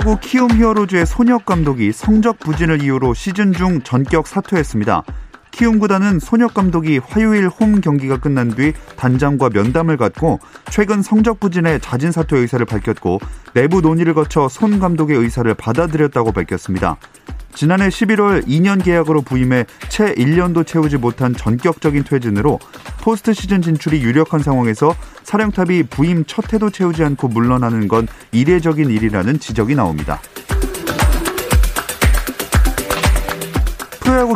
프로야구 키움 히어로즈의 손혁 감독이 성적 부진을 이유로 시즌 중 전격 사퇴했습니다. 키움 구단은 손혁 감독이 화요일 홈 경기가 끝난 뒤 단장과 면담을 갖고 최근 성적 부진에 자진 사퇴 의사를 밝혔고 내부 논의를 거쳐 손 감독의 의사를 받아들였다고 밝혔습니다. 지난해 11월 2년 계약으로 부임해 채 1년도 채우지 못한 전격적인 퇴진으로 포스트 시즌 진출이 유력한 상황에서 사령탑이 부임 첫 해도 채우지 않고 물러나는 건 이례적인 일이라는 지적이 나옵니다.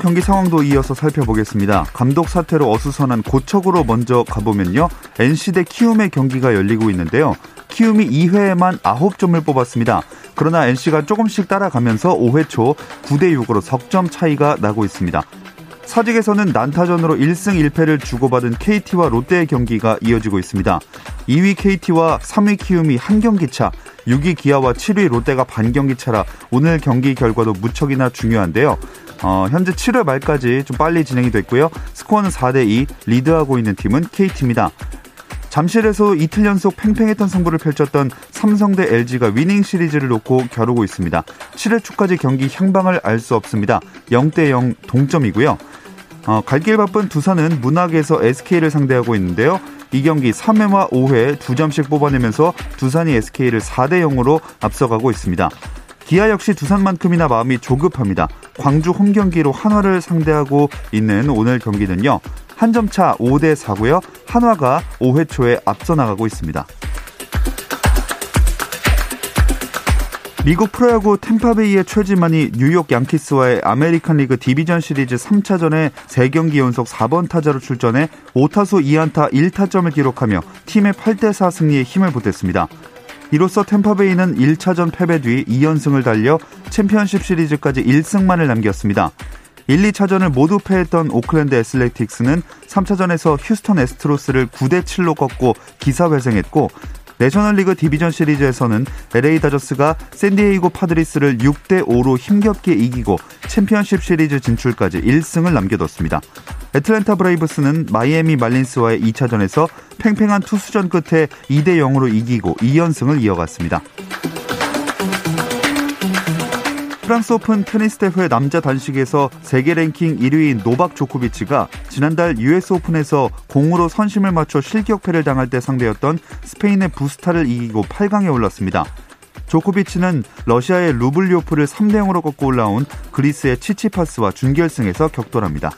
경기 상황도 이어서 살펴보겠습니다. 감독 사태로 어수선한 고척으로 먼저 가보면요. NC 대 키움의 경기가 열리고 있는데요. 키움이 2회에만 9점을 뽑았습니다. 그러나 NC가 조금씩 따라가면서 5회 초 9대 6으로 석점 차이가 나고 있습니다. 사직에서는 난타전으로 1승 1패를 주고받은 KT와 롯데의 경기가 이어지고 있습니다. 2위 KT와 3위 키움이 한 경기 차, 6위 기아와 7위 롯데가 반 경기 차라 오늘 경기 결과도 무척이나 중요한데요. 어, 현재 7월 말까지 좀 빨리 진행이 됐고요. 스코어는 4대2 리드하고 있는 팀은 KT입니다. 잠실에서 이틀 연속 팽팽했던 승부를 펼쳤던 삼성 대 LG가 위닝 시리즈를 놓고 겨루고 있습니다. 7회 초까지 경기 향방을 알 수 없습니다. 0대 0 동점이고요. 어, 갈길 바쁜 두산은 문학에서 SK를 상대하고 있는데요. 이 경기 3회와 5회 2점씩 뽑아내면서 두산이 SK를 4대 0으로 앞서가고 있습니다. 기아 역시 두산만큼이나 마음이 조급합니다. 광주 홈 경기로 한화를 상대하고 있는 오늘 경기는요. 한 점 차 5대 4고요. 한화가 5회 초에 앞서 나가고 있습니다. 미국 프로야구 템파베이의 최지만이 뉴욕 양키스와의 아메리칸 리그 디비전 시리즈 3차전에 3경기 연속 4번 타자로 출전해 5타수 2안타 1타점을 기록하며 팀의 8대4 승리에 힘을 보탰습니다. 이로써 템파베이는 1차전 패배 뒤 2연승을 달려 챔피언십 시리즈까지 1승만을 남겼습니다. 1, 2차전을 모두 패했던 오클랜드 애슬레틱스는 3차전에서 휴스턴 애스트로스를 9대 7로 꺾고 기사회생했고 내셔널리그 디비전 시리즈에서는 LA 다저스가 샌디에이고 파드리스를 6대 5로 힘겹게 이기고 챔피언십 시리즈 진출까지 1승을 남겨뒀습니다. 애틀랜타 브레이브스는 마이애미 말린스와의 2차전에서 팽팽한 투수전 끝에 2대 0으로 이기고 2연승을 이어갔습니다. 프랑스 오픈 테니스 대회 남자 단식에서 세계 랭킹 1위인 노박 조코비치가 지난달 US 오픈에서 공으로 선심을 맞춰 실격패를 당할 때 상대였던 스페인의 부스타를 이기고 8강에 올랐습니다. 조코비치는 러시아의 루블료프를 3대 0으로 꺾고 올라온 그리스의 치치파스와 준결승에서 격돌합니다.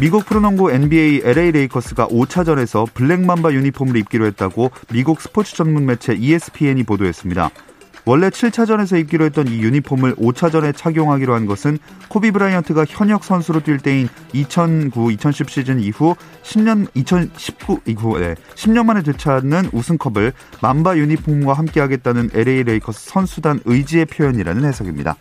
미국 프로농구 NBA LA 레이커스가 5차전에서 블랙맘바 유니폼을 입기로 했다고 미국 스포츠 전문 매체 ESPN이 보도했습니다. 원래 7차전에서 입기로 했던 이 유니폼을 5차전에 착용하기로 한 것은 코비 브라이언트가 현역 선수로 뛸 때인 2009-2010 시즌 이후 10년 2019 이후 네, 10년 만에 되찾는 우승컵을 맘바 유니폼과 함께 하겠다는 LA 레이커스 선수단 의지의 표현이라는 해석입니다.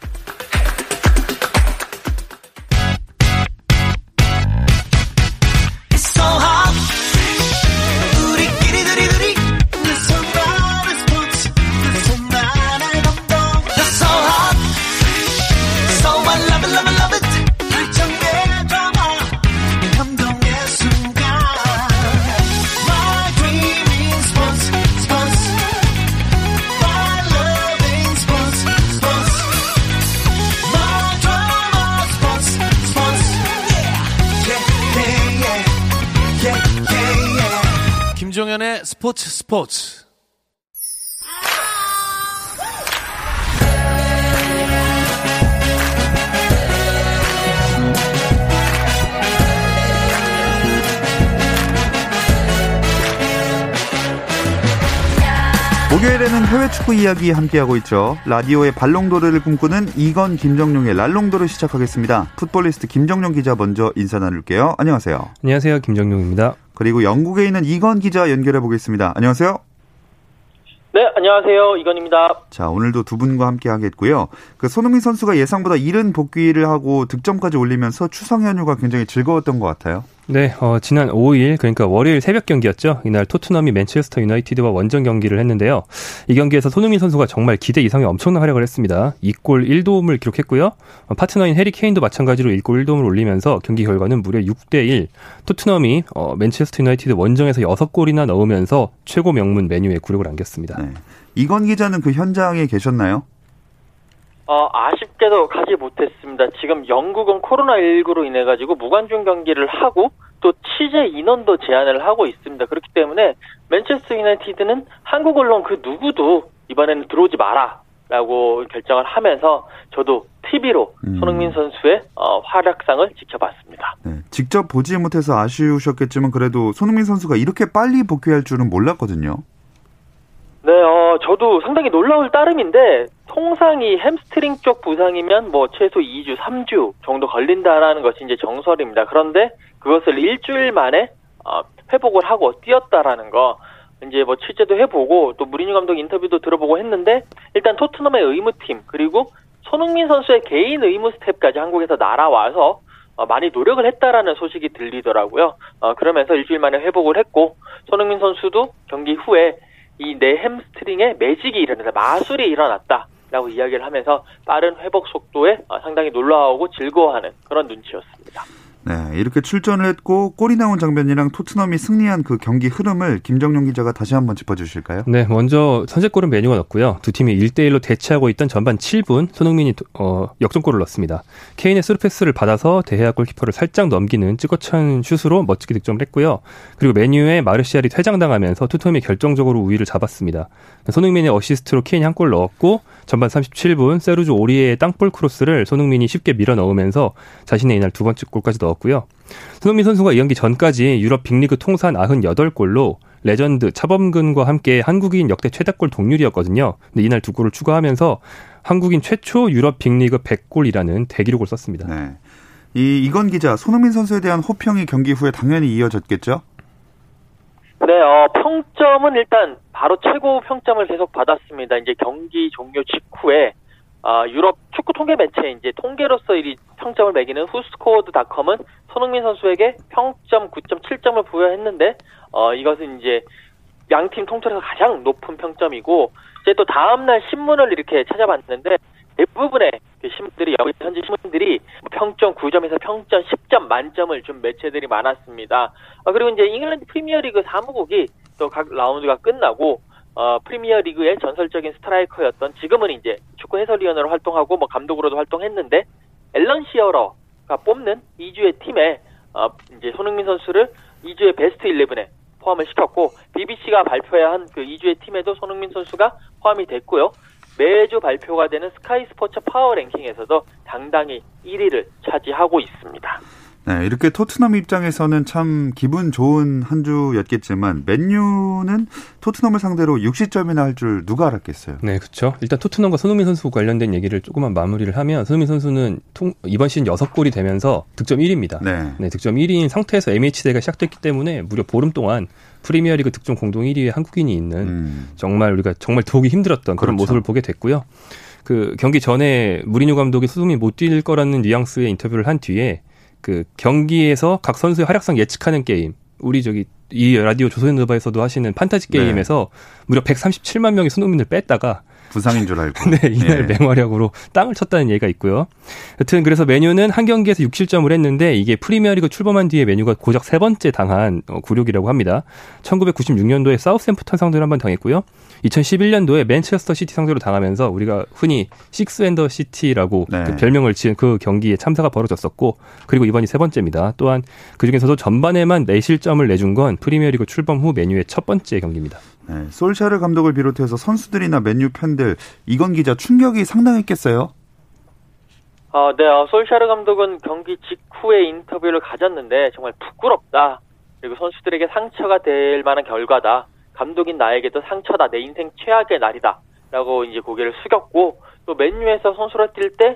스포츠 스포츠. 목요일에는 해외 축구 이야기 함께하고 있죠. 라디오의 발롱도르를 꿈꾸는 이건 김정용의 랄롱도르 시작하겠습니다. 풋볼리스트 김정용 기자 먼저 인사 나눌게요. 안녕하세요. 안녕하세요. 김정용입니다. 그리고 영국에 있는 이건 기자 연결해 보겠습니다. 안녕하세요. 네, 안녕하세요. 이건입니다. 자, 오늘도 두 분과 함께 하겠고요. 그 손흥민 선수가 예상보다 이른 복귀를 하고 득점까지 올리면서 추석 연휴가 굉장히 즐거웠던 것 같아요. 네, 어, 지난 5일 그러니까 월요일 새벽 경기였죠. 이날 토트넘이 맨체스터 유나이티드와 원정 경기를 했는데요. 이 경기에서 손흥민 선수가 정말 기대 이상의 엄청난 활약을 했습니다. 2골 1도움을 기록했고요. 어, 파트너인 해리 케인도 마찬가지로 1골 1도움을 올리면서 경기 결과는 무려 6대 1. 토트넘이 어, 맨체스터 유나이티드 원정에서 6골이나 넣으면서 최고 명문 메뉴에 굴욕을 안겼습니다. 네. 이건 기자는 그 현장에 계셨나요? 어, 아쉽게도 가지 못했습니다. 지금 영국은 코로나19로 인해 가지고 무관중 경기를 하고 또 취재 인원도 제한을 하고 있습니다. 그렇기 때문에 맨체스터 유나이티드는 한국 언론 그 누구도 이번에는 들어오지 마라. 라고 결정을 하면서 저도 TV로 음. 손흥민 선수의 어, 활약상을 지켜봤습니다. 네, 직접 보지 못해서 아쉬우셨겠지만 그래도 손흥민 선수가 이렇게 빨리 복귀할 줄은 몰랐거든요. 네, 어, 저도 상당히 놀라울 따름인데 통상 이 햄스트링 쪽 부상이면 뭐 최소 2주, 3주 정도 걸린다라는 것이 이제 정설입니다. 그런데 그것을 일주일 만에 어, 회복을 하고 뛰었다라는 거 이제 뭐 취재도 해보고 또 무리뉴 감독 인터뷰도 들어보고 했는데 일단 토트넘의 의무팀 그리고 손흥민 선수의 개인 의무 스태프까지 한국에서 날아와서 어, 많이 노력을 했다라는 소식이 들리더라고요. 어, 그러면서 일주일 만에 회복을 했고 손흥민 선수도 경기 후에 이 내 햄스트링에 매직이 일어나서 마술이 일어났다 라고 이야기를 하면서 빠른 회복 속도에 어, 상당히 놀라워하고 즐거워하는 그런 눈치였습니다. 네, 이렇게 출전을 했고 골이 나온 장면이랑 토트넘이 승리한 그 경기 흐름을 김정용 기자가 다시 한번 짚어주실까요? 네, 먼저 선제골은 맨유가 넣었고요. 두 팀이 1대1로 대치하고 있던 전반 7분 손흥민이 어, 역전골을 넣었습니다. 케인의 스루패스를 받아서 데헤아 골키퍼를 살짝 넘기는 찍어찬 슛으로 멋지게 득점을 했고요. 그리고 맨유의 마르시알이 퇴장당하면서 토트넘이 결정적으로 우위를 잡았습니다. 손흥민의 어시스트로 케인이 한 골 넣었고 전반 37분 세르주 오리에의 땅볼 크로스를 손흥민이 쉽게 밀어 넣으면서 자신의 이날 두 번째 골까지 넣었고요. 손흥민 선수가 이 경기 전까지 유럽 빅리그 통산 98골로 레전드 차범근과 함께 한국인 역대 최다골 동률이었거든요. 근데 이날 두 골을 추가하면서 한국인 최초 유럽 빅리그 100골이라는 대기록을 썼습니다. 네. 이 이건 기자 손흥민 선수에 대한 호평이 경기 후에 당연히 이어졌겠죠? 네, 어, 평점은 일단 바로 최고 평점을 계속 받았습니다. 이제 경기 종료 직후에 어, 유럽 축구 통계 매체 이제 통계로서 이 평점을 매기는 후스코어드닷컴은 손흥민 선수에게 평점 9.7점을 부여했는데 어, 이것은 이제 양 팀 통틀어서 가장 높은 평점이고 이제 또 다음 날 신문을 이렇게 찾아봤는데 대부분의 그 신문들이 여기 현지 신문들이 평점 9점에서 평점 10점 만점을 준 매체들이 많았습니다. 어, 그리고 이제 잉글랜드 프리미어리그 사무국이 또 각 라운드가 끝나고 어, 프리미어 리그의 전설적인 스트라이커였던 지금은 이제 축구 해설위원으로 활동하고 뭐 감독으로도 활동했는데 앨런 시어러가 뽑는 이 주의 팀에 어, 이제 손흥민 선수를 이 주의 베스트 11에 포함을 시켰고 BBC가 발표한 그 이 주의 팀에도 손흥민 선수가 포함이 됐고요. 매주 발표가 되는 스카이 스포츠 파워 랭킹에서도 당당히 1위를 차지하고 있습니다. 네, 이렇게 토트넘 입장에서는 참 기분 좋은 한 주였겠지만 맨유는 토트넘을 상대로 60점이나 할 줄 누가 알았겠어요. 네, 그렇죠. 일단 토트넘과 손흥민 선수 관련된 얘기를 조금만 마무리를 하면 손흥민 선수는 통, 이번 시즌 6골이 되면서 득점 1위입니다. 네. 네, 득점 1위인 상태에서 MH대가 시작됐기 때문에 무려 보름 동안 프리미어리그 득점 공동 1위에 한국인이 있는 음. 정말 우리가 정말 더욱이 힘들었던 그런 그렇죠. 모습을 보게 됐고요. 그 경기 전에 무리뉴 감독이 손흥민이 못 뛸 거라는 뉘앙스의 인터뷰를 한 뒤에 그 경기에서 각 선수의 활약상 예측하는 게임 우리 저기 이 라디오 조선노바에서도 하시는 판타지 네. 게임에서 네. 무려 137만 명이 손흥민을 뺐다가 부상인 줄 알고. 네, 이날 네. 맹활약으로 땅을 쳤다는 얘기가 있고요. 여튼 그래서 맨유는 한 경기에서 6실점을 했는데 이게 프리미어리그 출범한 뒤에 맨유가 고작 세 번째 당한 어, 굴욕이라고 합니다. 1996년도에 사우스햄프턴 상대로 한 번 당했고요. 2011년도에 맨체스터 시티 상대로 당하면서 우리가 흔히 Six and the City라고 네. 그 별명을 지은 그 경기에 참사가 벌어졌었고 그리고 이번이 세 번째입니다. 또한 그 중에서도 전반에만 4실점을 내준 건 프리미어리그 출범 후 맨유의 첫 번째 경기입니다. 네, 솔샤르 감독을 비롯해서 선수들이나 맨유 팬들 이건 기자 충격이 상당했겠어요. 어, 네, 어, 솔샤르 감독은 경기 직후에 인터뷰를 가졌는데 정말 부끄럽다. 그리고 선수들에게 상처가 될 만한 결과다. 감독인 나에게도 상처다. 내 인생 최악의 날이다. 라고 이제 고개를 숙였고 또 맨유에서 선수로 뛸 때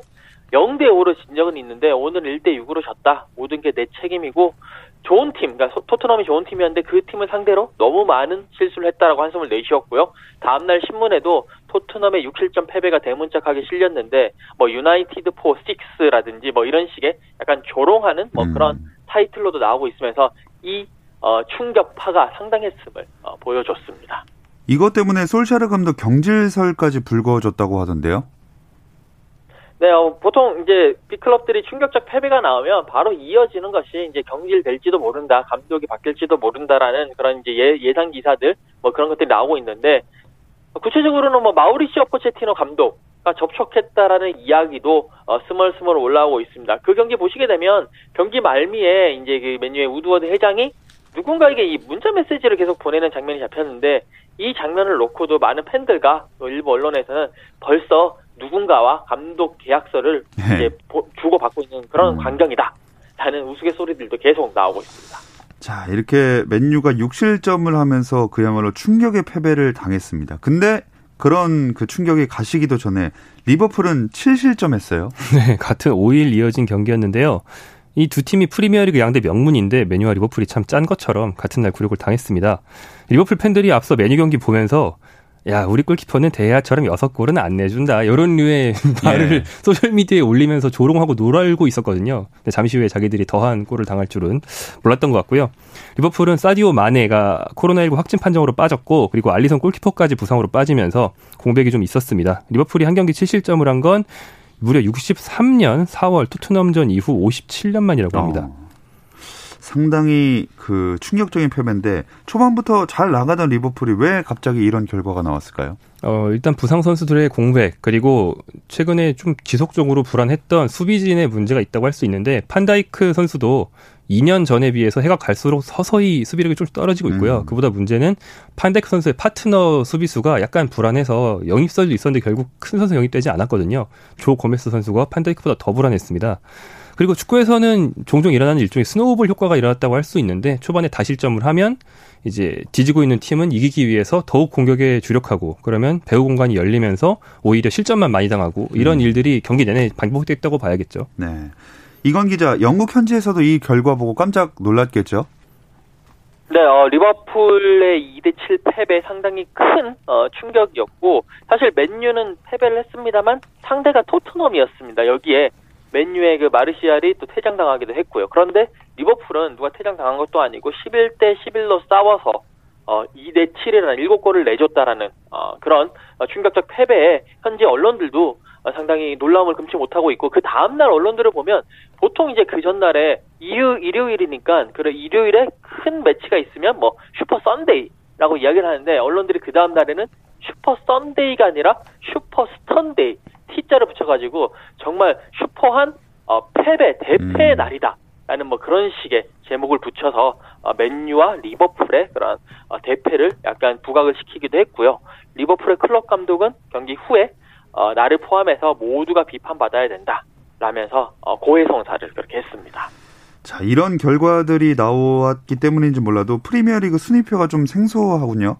0대 5로 진 적은 있는데 오늘 1대 6으로 졌다. 모든 게 내 책임이고 좋은 팀, 그러니까 토트넘이 좋은 팀이었는데 그 팀을 상대로 너무 많은 실수를 했다라고 한숨을 내쉬었고요. 다음날 신문에도 토트넘의 6실점 패배가 대문짝하게 실렸는데 뭐 유나이티드 포 6라든지 뭐 이런 식의 약간 조롱하는 뭐 음. 그런 타이틀로도 나오고 있으면서 이 어, 충격파가 상당했음을 어, 보여줬습니다. 이것 때문에 솔샤르 감독 경질설까지 불거졌다고 하던데요. 네, 어, 보통 이제 빅클럽들이 충격적 패배가 나오면 바로 이어지는 것이 이제 경질될지도 모른다, 감독이 바뀔지도 모른다라는 그런 이제 예, 예상 기사들 뭐 그런 것들이 나오고 있는데 구체적으로는 뭐 마우리시오 포체티노 감독과 접촉했다라는 이야기도 어, 스멀스멀 올라오고 있습니다. 그 경기 보시게 되면 경기 말미에 이제 그 메뉴의 우드워드 회장이 누군가에게 이 문자 메시지를 계속 보내는 장면이 잡혔는데 이 장면을 놓고도 많은 팬들과 또 일부 언론에서는 벌써 누군가와 감독 계약서를 네. 이제 보- 주고받고 있는 그런 음. 광경이다. 라는 우스갯소리들도 계속 나오고 있습니다. 자, 이렇게 맨유가 6실점을 하면서 그야말로 충격의 패배를 당했습니다. 근데 그런 그 충격이 가시기도 전에 리버풀은 7실점 했어요. 네, 같은 5일 이어진 경기였는데요. 이 두 팀이 프리미어리그 양대 명문인데 맨유와 리버풀이 참 짠 것처럼 같은 날 굴욕을 당했습니다. 리버풀 팬들이 앞서 맨유 경기 보면서 야, 우리 골키퍼는 데헤아처럼 여섯 골은 안 내준다. 이런 류의 말을 예. 소셜미디어에 올리면서 조롱하고 놀리고 있었거든요. 근데 잠시 후에 자기들이 더 한 골을 당할 줄은 몰랐던 것 같고요. 리버풀은 사디오 마네가 코로나19 확진 판정으로 빠졌고 그리고 알리송 골키퍼까지 부상으로 빠지면서 공백이 좀 있었습니다. 리버풀이 한 경기 7실점을 한 건 무려 63년 4월 토트넘전 이후 57년 만이라고 합니다. 어, 상당히 그 충격적인 패배인데 초반부터 잘 나가던 리버풀이 왜 갑자기 이런 결과가 나왔을까요? 어, 일단 부상 선수들의 공백 그리고 최근에 좀 지속적으로 불안했던 수비진의 문제가 있다고 할 수 있는데 판다이크 선수도 2년 전에 비해서 해가 갈수록 서서히 수비력이 좀 떨어지고 있고요. 음. 그보다 문제는 판다이크 선수의 파트너 수비수가 약간 불안해서 영입설도 있었는데 결국 큰 선수 영입되지 않았거든요. 조 고메스 선수가 판다이크보다 더 불안했습니다. 그리고 축구에서는 종종 일어나는 일종의 스노우볼 효과가 일어났다고 할 수 있는데 초반에 다실점을 하면 이제 뒤지고 있는 팀은 이기기 위해서 더욱 공격에 주력하고 그러면 배후 공간이 열리면서 오히려 실점만 많이 당하고 이런 음. 일들이 경기 내내 반복됐다고 봐야겠죠. 네. 이건 기자, 영국 현지에서도 이 결과 보고 깜짝 놀랐겠죠? 네, 어, 리버풀의 2대7 패배 상당히 큰 어, 충격이었고 사실 맨유는 패배를 했습니다만 상대가 토트넘이었습니다. 여기에 맨유의 그 마르시알이 또 퇴장당하기도 했고요. 그런데 리버풀은 누가 퇴장당한 것도 아니고 11대 11로 싸워서 어, 2대 7이라는 7골을 내줬다라는 어, 그런 어, 충격적 패배에 현지 언론들도 어, 상당히 놀라움을 금치 못하고 있고 그 다음날 언론들을 보면 보통 이제 그 전날에 일요, 일요일이니까 그래 일요일에 큰 매치가 있으면 뭐 Super Sunday라고 이야기를 하는데 언론들이 그 다음 날에는 Super Sunday가 아니라 Super Stunday 가지고 정말 슈퍼한 어, 패배 대패의 음. 날이다 라는 뭐 그런 식의 제목을 붙여서 어, 맨유와 리버풀의 그런 어, 대패를 약간 부각을 시키기도 했고요. 리버풀의 클롭 감독은 경기 후에 어, 나를 포함해서 모두가 비판받아야 된다 라면서 어, 고해성사를 그렇게 했습니다. 자, 이런 결과들이 나왔기 때문인지 몰라도 프리미어리그 순위표가 좀 생소하군요.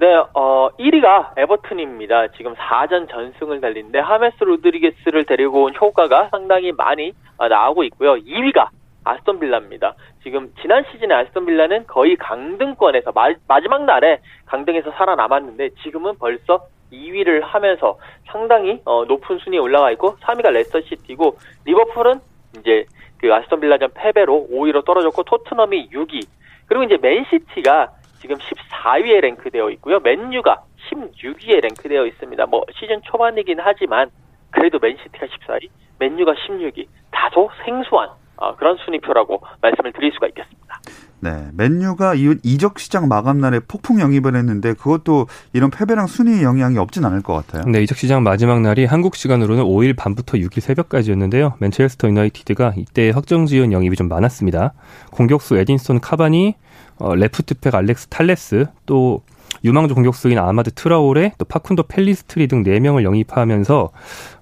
네, 어, 1위가 에버튼입니다. 지금 4전 전승을 달리는데 하메스 로드리게스를 데리고 온 효과가 상당히 많이 어, 나오고 있고요. 2위가 아스톤 빌라입니다. 지금 지난 시즌에 아스톤 빌라는 거의 강등권에서 마, 마지막 날에 강등에서 살아남았는데 지금은 벌써 2위를 하면서 상당히 어, 높은 순위에 올라가 있고 3위가 레스터 시티고 리버풀은 이제 그 아스톤 빌라전 패배로 5위로 떨어졌고 토트넘이 6위 그리고 이제 맨시티가 지금 14위에 랭크되어 있고요. 맨유가 16위에 랭크되어 있습니다. 뭐 시즌 초반이긴 하지만 그래도 맨시티가 14위, 맨유가 16위. 다소 생소한 어, 그런 순위표라고 말씀을 드릴 수가 있겠습니다. 네. 맨유가 이- 이적 시장 마감 날에 폭풍 영입을 했는데 그것도 이런 패배랑 순위 영향이 없진 않을 것 같아요. 네, 이적 시장 마지막 날이 한국 시간으로는 5일 밤부터 6일 새벽까지였는데요. 맨체스터 유나이티드가 이때 확정 지은 영입이 좀 많았습니다. 공격수 에딘손 카바니, 어, 레프트백 알렉스 탈레스, 또 유망주 공격수인 아마드 트라오레, 또 파쿤도 펠리스트리 등 4명을 영입하면서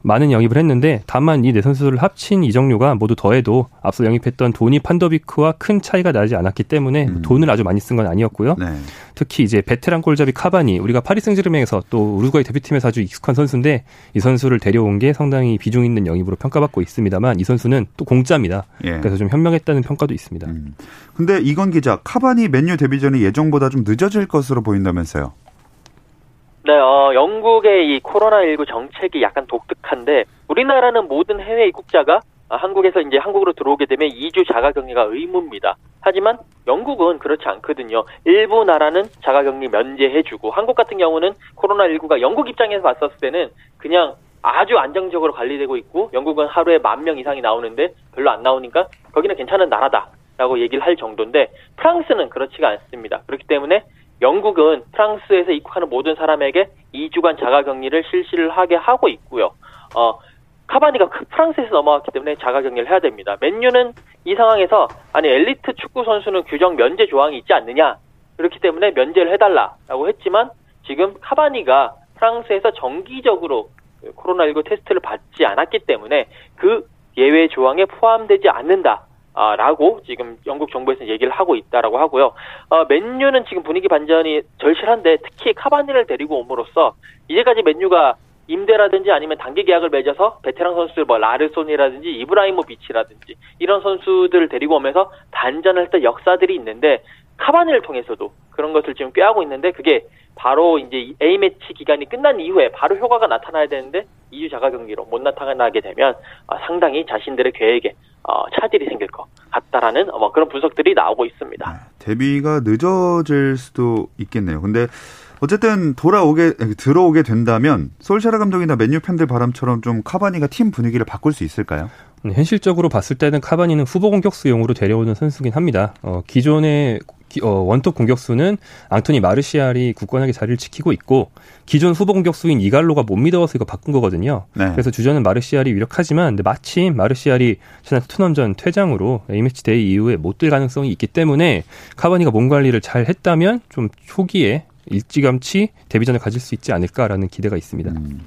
많은 영입을 했는데 다만 이 네 선수를 합친 이적료가 모두 더해도 앞서 영입했던 도니 판더비크와 큰 차이가 나지 않았기 때문에 음. 돈을 아주 많이 쓴 건 아니었고요. 네. 특히 이제 베테랑 골잡이 카바니 우리가 파리 생제르맹에서 또 우루과이 대표팀에서 아주 익숙한 선수인데 이 선수를 데려온 게 상당히 비중 있는 영입으로 평가받고 있습니다만 이 선수는 또 공짜입니다. 예. 그래서 좀 현명했다는 평가도 있습니다. 음. 근데 이건 기자 카바니 맨유 데뷔전이 예정보다 좀 늦어질 것으로 보인다면서 요? 네, 어, 영국의 이 코로나19 정책이 약간 독특한데 우리나라는 모든 해외 입국자가 한국에서 이제 한국으로 들어오게 되면 2주 자가격리가 의무입니다. 하지만 영국은 그렇지 않거든요. 일부 나라는 자가격리 면제해주고 한국 같은 경우는 코로나19가 영국 입장에서 봤었을 때는 그냥 아주 안정적으로 관리되고 있고 영국은 하루에 만 명 이상이 나오는데 별로 안 나오니까 거기는 괜찮은 나라다라고 얘기를 할 정도인데 프랑스는 그렇지가 않습니다. 그렇기 때문에 영국은 프랑스에서 입국하는 모든 사람에게 2주간 자가격리를 실시를 하게 하고 있고요. 어, 카바니가 프랑스에서 넘어왔기 때문에 자가격리를 해야 됩니다. 맨유는 이 상황에서 아니 엘리트 축구 선수는 규정 면제 조항이 있지 않느냐 그렇기 때문에 면제를 해달라라고 했지만 지금 카바니가 프랑스에서 정기적으로 코로나19 테스트를 받지 않았기 때문에 그 예외 조항에 포함되지 않는다. 아, 라고 지금 영국 정부에서 얘기를 하고 있다라고 하고요. 어, 맨유는 지금 분위기 반전이 절실한데 특히 카바니를 데리고 옴으로써 이제까지 맨유가 임대라든지 아니면 단기 계약을 맺어서 베테랑 선수들 뭐 라르손이라든지 이브라히모비치라든지 이런 선수들을 데리고 오면서 반전을 했던 역사들이 있는데 카바니를 통해서도 그런 것을 지금 꾀하고 있는데 그게 바로 이제 A매치 기간이 끝난 이후에 바로 효과가 나타나야 되는데 2주 자가 경기로 못 나타나게 되면 어, 상당히 자신들의 계획에 어, 차질이 생길 것 같다라는 뭐 그런 분석들이 나오고 있습니다. 네, 데뷔가 늦어질 수도 있겠네요. 근데 어쨌든 돌아오게 들어오게 된다면 솔샤르 감독이나 맨유 팬들 바람처럼 좀 카바니가 팀 분위기를 바꿀 수 있을까요? 현실적으로 봤을 때는 카바니는 후보 공격수용으로 데려오는 선수긴 합니다. 어, 기존의 어, 원톱 공격수는 앙토니 마르시알이 굳건하게 자리를 지키고 있고 기존 후보 공격수인 이갈로가 못 미더워서 이거 바꾼 거거든요. 네. 그래서 주전은 마르시알이 유력하지만 마침 마르시알이 지난 토트넘전 퇴장으로 A매치 데이 이후에 못 뛸 가능성이 있기 때문에 카바니가 몸 관리를 잘 했다면 좀 초기에 일찌감치 데뷔전을 가질 수 있지 않을까라는 기대가 있습니다. 음.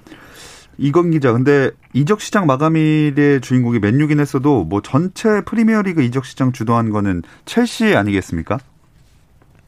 이건 기자, 근데 이적 시장 마감일의 주인공이 맨유긴 했어도 뭐 전체 프리미어리그 이적 시장 주도한 거는 첼시 아니겠습니까?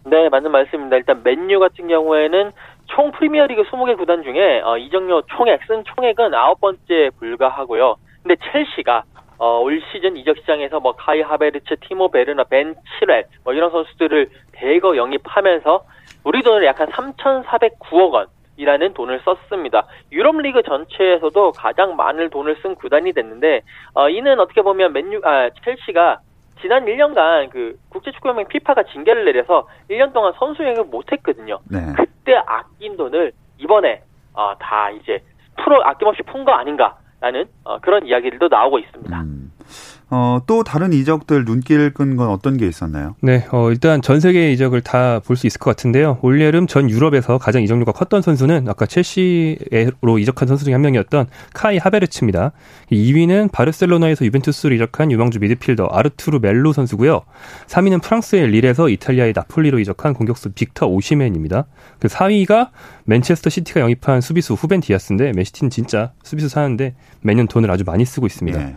네, 맞는 말씀입니다. 일단 맨유 같은 경우에는 총 프리미어리그 20개 구단 중에 어, 이적료 총액 쓴 총액은 아홉 번째 불과하고요. 근데 첼시가 어, 올 시즌 이적 시장에서 뭐 카이 하베르츠, 티모 베르나, 벤 치렐 뭐 이런 선수들을 대거 영입하면서 우리 돈으로 약한 3,409억 원 이라는 돈을 썼습니다. 유럽 리그 전체에서도 가장 많은 돈을 쓴 구단이 됐는데 어, 이는 어떻게 보면 맨유 아 첼시가 지난 1년간 그 국제축구연맹 피파가 징계를 내려서 1년 동안 선수 영입을 못했거든요. 네. 그때 아낀 돈을 이번에 어, 다 이제 프로 아낌없이 푼 거 아닌가라는 어, 그런 이야기들도 나오고 있습니다. 음. 어, 또 다른 이적들 눈길 끈 건 어떤 게 있었나요? 네, 어, 일단 전 세계 이적을 다 볼 수 있을 것 같은데요. 올여름 전 유럽에서 가장 이적료가 컸던 선수는 아까 첼시로 이적한 선수 중에 한 명이었던 카이 하베르츠입니다. 2위는 바르셀로나에서 유벤투스로 이적한 유망주 미드필더 아르투르 멜로 선수고요. 3위는 프랑스의 릴에서 이탈리아의 나폴리로 이적한 공격수 빅터 오시멘입니다. 그 4위가 맨체스터 시티가 영입한 수비수 후벤 디아스인데 맨시티는 진짜 수비수 사는데 매년 돈을 아주 많이 쓰고 있습니다. 네.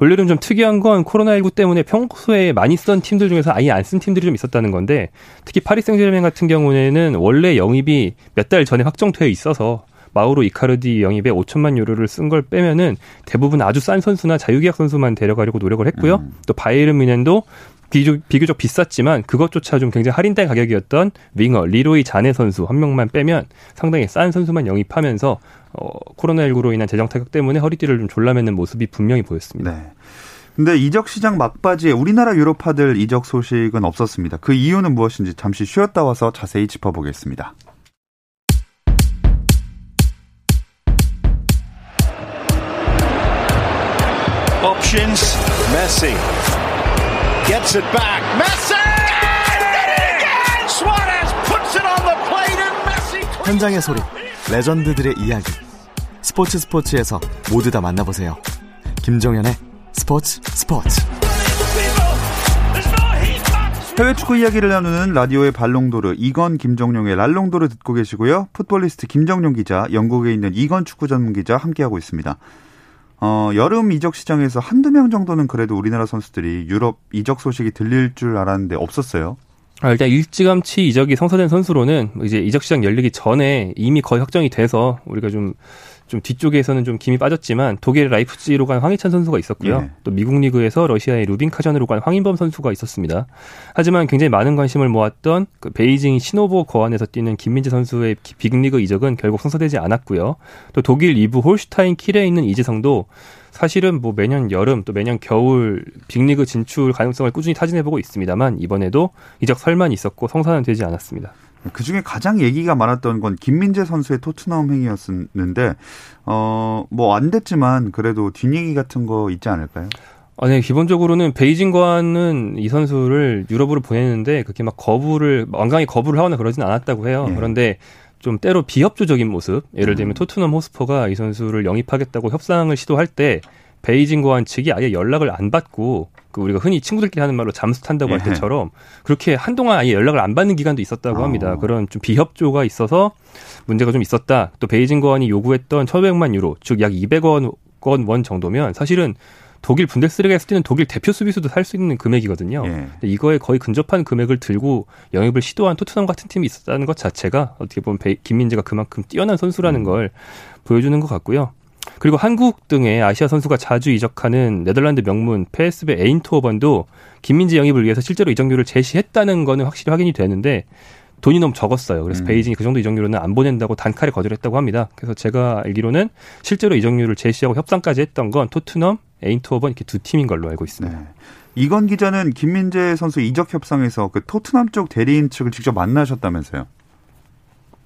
올해는 좀 특이한 건 코로나19 때문에 평소에 많이 쓴 팀들 중에서 아예 안 쓴 팀들이 좀 있었다는 건데 특히 파리 생제르맹 같은 경우에는 원래 영입이 몇 달 전에 확정되어 있어서 마우로 이카르디 영입에 5천만 유로를 쓴 걸 빼면은 대부분 아주 싼 선수나 자유계약 선수만 데려가려고 노력을 했고요. 음. 또 바이에른 뮌헨도 비교적, 비교적 비쌌지만 그것조차 좀 굉장히 할인된 가격이었던 윙어 리로이 자네 선수 한 명만 빼면 상당히 싼 선수만 영입하면서 어, 코로나19로 인한 재정 타격 때문에 허리띠를 좀 졸라매는 모습이 분명히 보였습니다. 네. 근데 이적 시장 막바지에 우리나라 유럽파들 이적 소식은 없었습니다. 그 이유는 무엇인지 잠시 쉬었다 와서 자세히 짚어보겠습니다. Options. Messi gets it back. Messi! 현장의 소리. 레전드들의 이야기. 스포츠 스포츠에서 모두 다 만나보세요. 김정현의 스포츠 스포츠. 해외 축구 이야기를 나누는 라디오의 발롱도르 이건 김정용의 랄롱도르 듣고 계시고요. 풋볼리스트 김정용 기자, 영국에 있는 이건 축구 전문 기자 함께하고 있습니다. 어, 여름 이적 시장에서 한두 명 정도는 그래도 우리나라 선수들이 유럽 이적 소식이 들릴 줄 알았는데 없었어요. 아, 일단 일찌감치 이적이 성사된 선수로는 이제 이적 시장 열리기 전에 이미 거의 확정이 돼서 우리가 좀, 좀 뒤쪽에서는 좀 김이 빠졌지만 독일 라이프치히로 간 황희찬 선수가 있었고요. 예. 또 미국 리그에서 러시아의 루빈 카잔으로 간 황인범 선수가 있었습니다. 하지만 굉장히 많은 관심을 모았던 그 베이징 시노보 궈안에서 뛰는 김민재 선수의 빅리그 이적은 결국 성사되지 않았고요. 또 독일 2부 홀슈타인 킬에 있는 이재성도 사실은 뭐 매년 여름 또 매년 겨울 빅리그 진출 가능성을 꾸준히 타진해보고 있습니다만 이번에도 이적 설만 있었고 성사는 되지 않았습니다. 그 중에 가장 얘기가 많았던 건 김민재 선수의 토트넘 행위였었는데, 어, 뭐 안 됐지만 그래도 뒷얘기 같은 거 있지 않을까요? 아, 네, 기본적으로는 베이징과는 이 선수를 유럽으로 보냈는데 그렇게 막 거부를 완강히 거부를 하거나 그러진 않았다고 해요. 예. 그런데 좀 때로 비협조적인 모습, 예를 들면 토트넘 호스퍼가 이 선수를 영입하겠다고 협상을 시도할 때 베이징과한 측이 아예 연락을 안 받고 그 우리가 흔히 친구들끼리 하는 말로 잠수 탄다고 할 예. 때처럼 그렇게 한동안 아예 연락을 안 받는 기간도 있었다고 어. 합니다. 그런 좀 비협조가 있어서 문제가 좀 있었다. 또 베이징 거안이 요구했던 1,500만 유로, 즉 약 200원 원 정도면 사실은 독일 분데스리가에서 뛰는 독일 대표 수비수도 살 수 있는 금액이거든요. 예. 이거에 거의 근접한 금액을 들고 영입을 시도한 토트넘 같은 팀이 있었다는 것 자체가 어떻게 보면 베- 김민재가 그만큼 뛰어난 선수라는 걸 보여주는 것 같고요. 그리고 한국 등의 아시아 선수가 자주 이적하는 네덜란드 명문 PSV 에인트호번도 김민재 영입을 위해서 실제로 이적료를 제시했다는 거는 확실히 확인이 되는데 돈이 너무 적었어요. 그래서 음. 베이징이 그 정도 이적료로는 안 보낸다고 단칼에 거절했다고 합니다. 그래서 제가 알기로는 실제로 이적료를 제시하고 협상까지 했던 건 토트넘, 에인트호번 이렇게 두 팀인 걸로 알고 있습니다. 네. 이건 기자는 김민재 선수 이적 협상에서 그 토트넘 쪽 대리인 측을 직접 만나셨다면서요?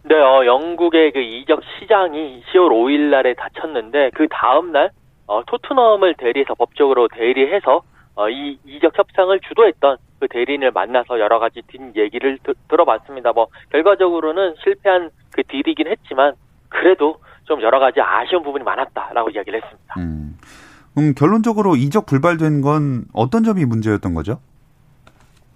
네, 어, 영국의 그 이적 시장이 10월 5일 날에 닫혔는데 그 다음 날 어, 토트넘을 대리해서 법적으로 대리해서 어, 이 이적 협상을 주도했던 그 대리인을 만나서 여러 가지 뒷 얘기를 드- 들어봤습니다. 뭐 결과적으로는 실패한 그 딜이긴 했지만 그래도 좀 여러 가지 아쉬운 부분이 많았다라고 이야기를 했습니다. 음. 음, 결론적으로 이적 불발된 건 어떤 점이 문제였던 거죠?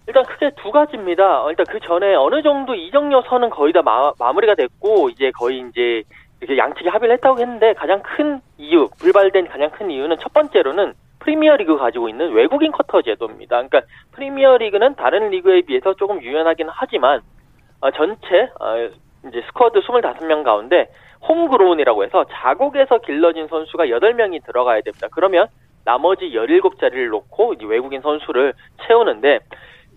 일단 크게 두 가지입니다. 어, 일단 그 전에 어느 정도 이적료 선은 거의 다 마, 마무리가 됐고 이제 거의 이제 이렇게 양측이 합의를 했다고 했는데 가장 큰 이유 불발된 가장 큰 이유는 첫 번째로는 프리미어리그 가지고 있는 외국인 쿼터 제도입니다. 그러니까 프리미어리그는 다른 리그에 비해서 조금 유연하긴 하지만 어, 전체 어, 이제 스쿼드 25명 가운데 homegrown이라고 해서 자국에서 길러진 선수가 8명이 들어가야 됩니다. 그러면 나머지 17자리를 놓고 외국인 선수를 채우는데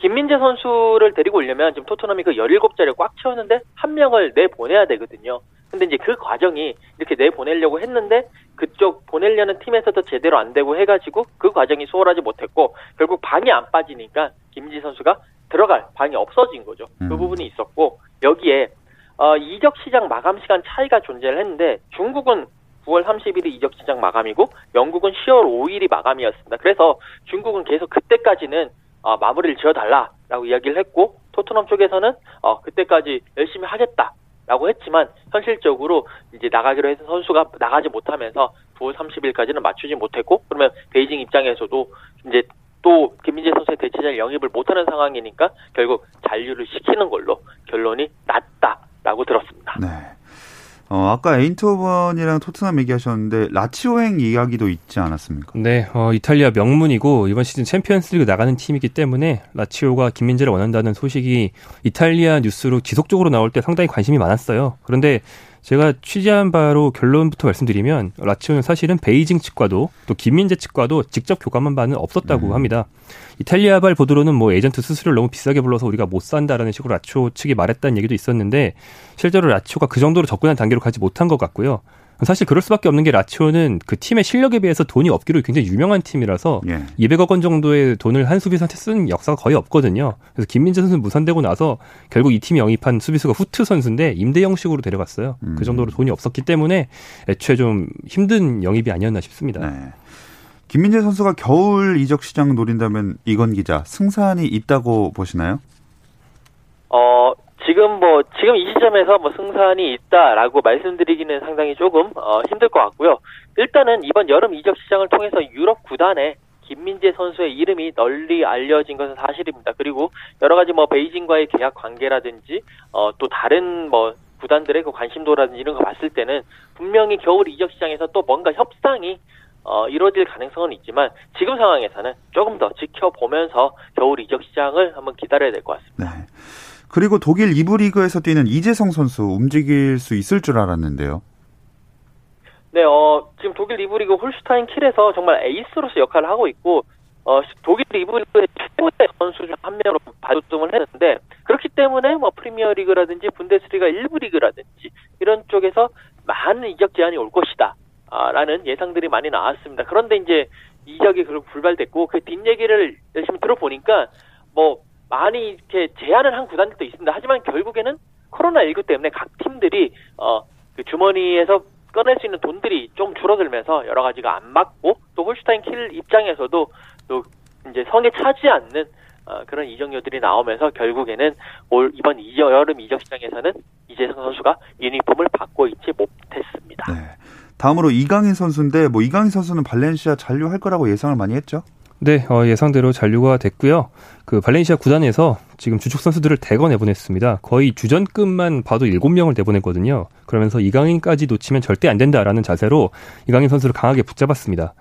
김민재 선수를 데리고 오려면 지금 토트넘이 그 17자리를 꽉 채웠는데 한 명을 내보내야 되거든요. 근데 이제 그 과정이 이렇게 내보내려고 했는데 그쪽 보내려는 팀에서도 제대로 안 되고 해가지고 그 과정이 수월하지 못했고 결국 방이 안 빠지니까 김민재 선수가 들어갈 방이 없어진 거죠. 그 음. 부분이 있었고 여기에 어, 이적 시장 마감 시간 차이가 존재를 했는데 중국은 9월 30일이 이적 시장 마감이고 영국은 10월 5일이 마감이었습니다. 그래서 중국은 계속 그때까지는 어, 마무리를 지어달라라고 이야기를 했고 토트넘 쪽에서는 어, 그때까지 열심히 하겠다라고 했지만 현실적으로 이제 나가기로 해서 선수가 나가지 못하면서 9월 30일까지는 맞추지 못했고 그러면 베이징 입장에서도 이제 또 김민재 선수의 대체자를 영입을 못하는 상황이니까 결국 잔류를 시키는 걸로 결론이 났다라고 들었습니다. 네. 어, 아까 에인트호번이랑 토트넘 얘기하셨는데 라치오행 이야기도 있지 않았습니까? 네, 어, 이탈리아 명문이고 이번 시즌 챔피언스리그 나가는 팀이기 때문에 라치오가 김민재를 원한다는 소식이 이탈리아 뉴스로 지속적으로 나올 때 상당히 관심이 많았어요. 그런데 제가 취재한 바로 결론부터 말씀드리면 라치오는 사실은 베이징 측과도 또 김민재 측과도 직접 교감한 바는 없었다고 음. 합니다. 이탈리아발 보도로는 뭐 에이전트 수수료를 너무 비싸게 불러서 우리가 못 산다라는 식으로 라치오 측이 말했다는 얘기도 있었는데 실제로 라치오가 그 정도로 접근한 단계로 가지 못한 것 같고요. 사실 그럴 수밖에 없는 게 라치오는 그 팀의 실력에 비해서 돈이 없기로 굉장히 유명한 팀이라서 예. 200억 원 정도의 돈을 한 수비수한테 쓴 역사가 거의 없거든요. 그래서 김민재 선수 무산되고 나서 결국 이 팀이 영입한 수비수가 후트 선수인데 임대 형식으로 데려갔어요. 음. 그 정도로 돈이 없었기 때문에 애초에 좀 힘든 영입이 아니었나 싶습니다. 네. 김민재 선수가 겨울 이적 시장 노린다면 이건 기자 승산이 있다고 보시나요? 어, 지금 뭐, 지금 이 시점에서 뭐 승산이 있다라고 말씀드리기는 상당히 조금, 어, 힘들 것 같고요. 일단은 이번 여름 이적 시장을 통해서 유럽 구단에 김민재 선수의 이름이 널리 알려진 것은 사실입니다. 그리고 여러 가지 뭐 베이징과의 계약 관계라든지 어, 또 다른 뭐 구단들의 그 관심도라든지 이런 거 봤을 때는 분명히 겨울 이적 시장에서 또 뭔가 협상이 어, 이루어질 가능성은 있지만 지금 상황에서는 조금 더 지켜보면서 겨울 이적 시장을 한번 기다려야 될 것 같습니다. 네. 그리고 독일 2부 리그에서 뛰는 이재성 선수 움직일 수 있을 줄 알았는데요. 네, 어, 지금 독일 2부 리그 홀슈타인 킬에서 정말 에이스로서 역할을 하고 있고 어, 독일 2부 리그의 최고의 선수 중 한 명으로 발돋움을 했는데 그렇기 때문에 뭐 프리미어 리그라든지 분데스리가 1부 리그라든지 이런 쪽에서 많은 이적 제안이 올 것이다. 아, 라는 예상들이 많이 나왔습니다. 그런데 이제 이적이 그렇게 불발됐고 그 뒷얘기를 열심히 들어보니까 뭐 많이 이렇게 제안을 한 구단들도 있습니다. 하지만 결국에는 코로나19 때문에 각 팀들이 어, 그 주머니에서 꺼낼 수 있는 돈들이 좀 줄어들면서 여러 가지가 안 맞고 또 홀슈타인 킬 입장에서도 또 이제 성에 차지 않는 어, 그런 이적료들이 나오면서 결국에는 올 이번 이적 여름 이적 시장에서는 이재성 선수가 유니폼을 받고 있지 못했습니다. 네. 다음으로 이강인 선수인데 뭐 이강인 선수는 발렌시아 잔류할 거라고 예상을 많이 했죠. 네, 어, 예상대로 잔류가 됐고요. 그 발렌시아 구단에서 지금 주축 선수들을 대거 내보냈습니다. 거의 주전급만 봐도 7명을 내보냈거든요. 그러면서 이강인까지 놓치면 절대 안 된다라는 자세로 이강인 선수를 강하게 붙잡았습니다.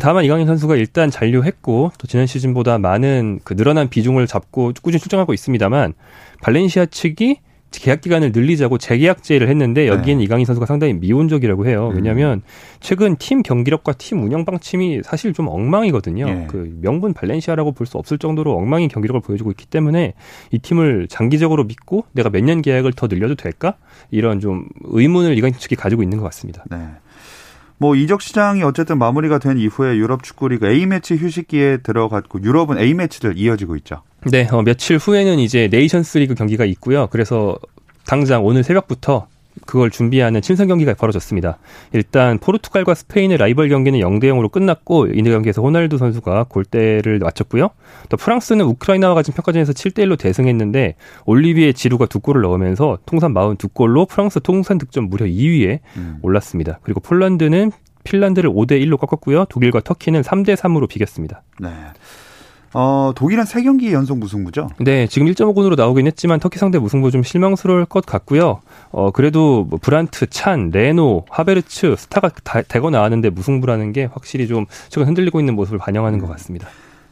다만 이강인 선수가 일단 잔류했고 또 지난 시즌보다 많은 그 늘어난 비중을 잡고 꾸준히 출장하고 있습니다만 발렌시아 측이 계약 기간을 늘리자고 재계약제를 했는데 여기에는 네. 이강인 선수가 상당히 미온적이라고 해요. 음. 왜냐하면 최근 팀 경기력과 팀 운영 방침이 사실 좀 엉망이거든요. 네. 그 명분 발렌시아라고 볼 수 없을 정도로 엉망인 경기력을 보여주고 있기 때문에 이 팀을 장기적으로 믿고 내가 몇 년 계약을 더 늘려도 될까 이런 좀 의문을 이강인 측이 가지고 있는 것 같습니다. 네. 뭐 이적 시장이 어쨌든 마무리가 된 이후에 유럽 축구리그 A 매치 휴식기에 들어갔고 유럽은 A 매치를 이어지고 있죠. 네, 어, 며칠 후에는 이제 네이션스리그 경기가 있고요. 그래서 당장 오늘 새벽부터 그걸 준비하는 친선 경기가 벌어졌습니다. 일단 포르투갈과 스페인의 라이벌 경기는 0대 0으로 끝났고 이내 경기에서 호날두 선수가 골대를 맞췄고요. 또 프랑스는 우크라이나와 같은 평가전에서 7대 1로 대승했는데 올리비에 지루가 두 골을 넣으면서 통산 42골로 프랑스 통산 득점 무려 2위에 음. 올랐습니다. 그리고 폴란드는 핀란드를 5대 1로 꺾었고요. 독일과 터키는 3대 3으로 비겼습니다. 네. 어, 독일은 세 경기 연속 무승부죠? 네, 지금 1.5군으로 나오긴 했지만 터키 상대 무승부 좀 실망스러울 것 같고요. 어, 그래도 뭐 브란트, 찬, 레노, 하베르츠, 스타가 다, 대거 나왔는데 무승부라는 게 확실히 좀 최근 흔들리고 있는 모습을 반영하는 것 같습니다.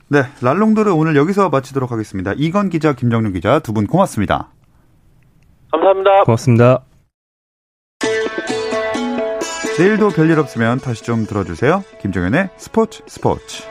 네, 랄롱도를 오늘 여기서 마치도록 하겠습니다. 이건 기자, 김정윤 기자 두 분 고맙습니다. 감사합니다. 고맙습니다. 내일도 별일 없으면 다시 좀 들어주세요. 김정현의 스포츠 스포츠.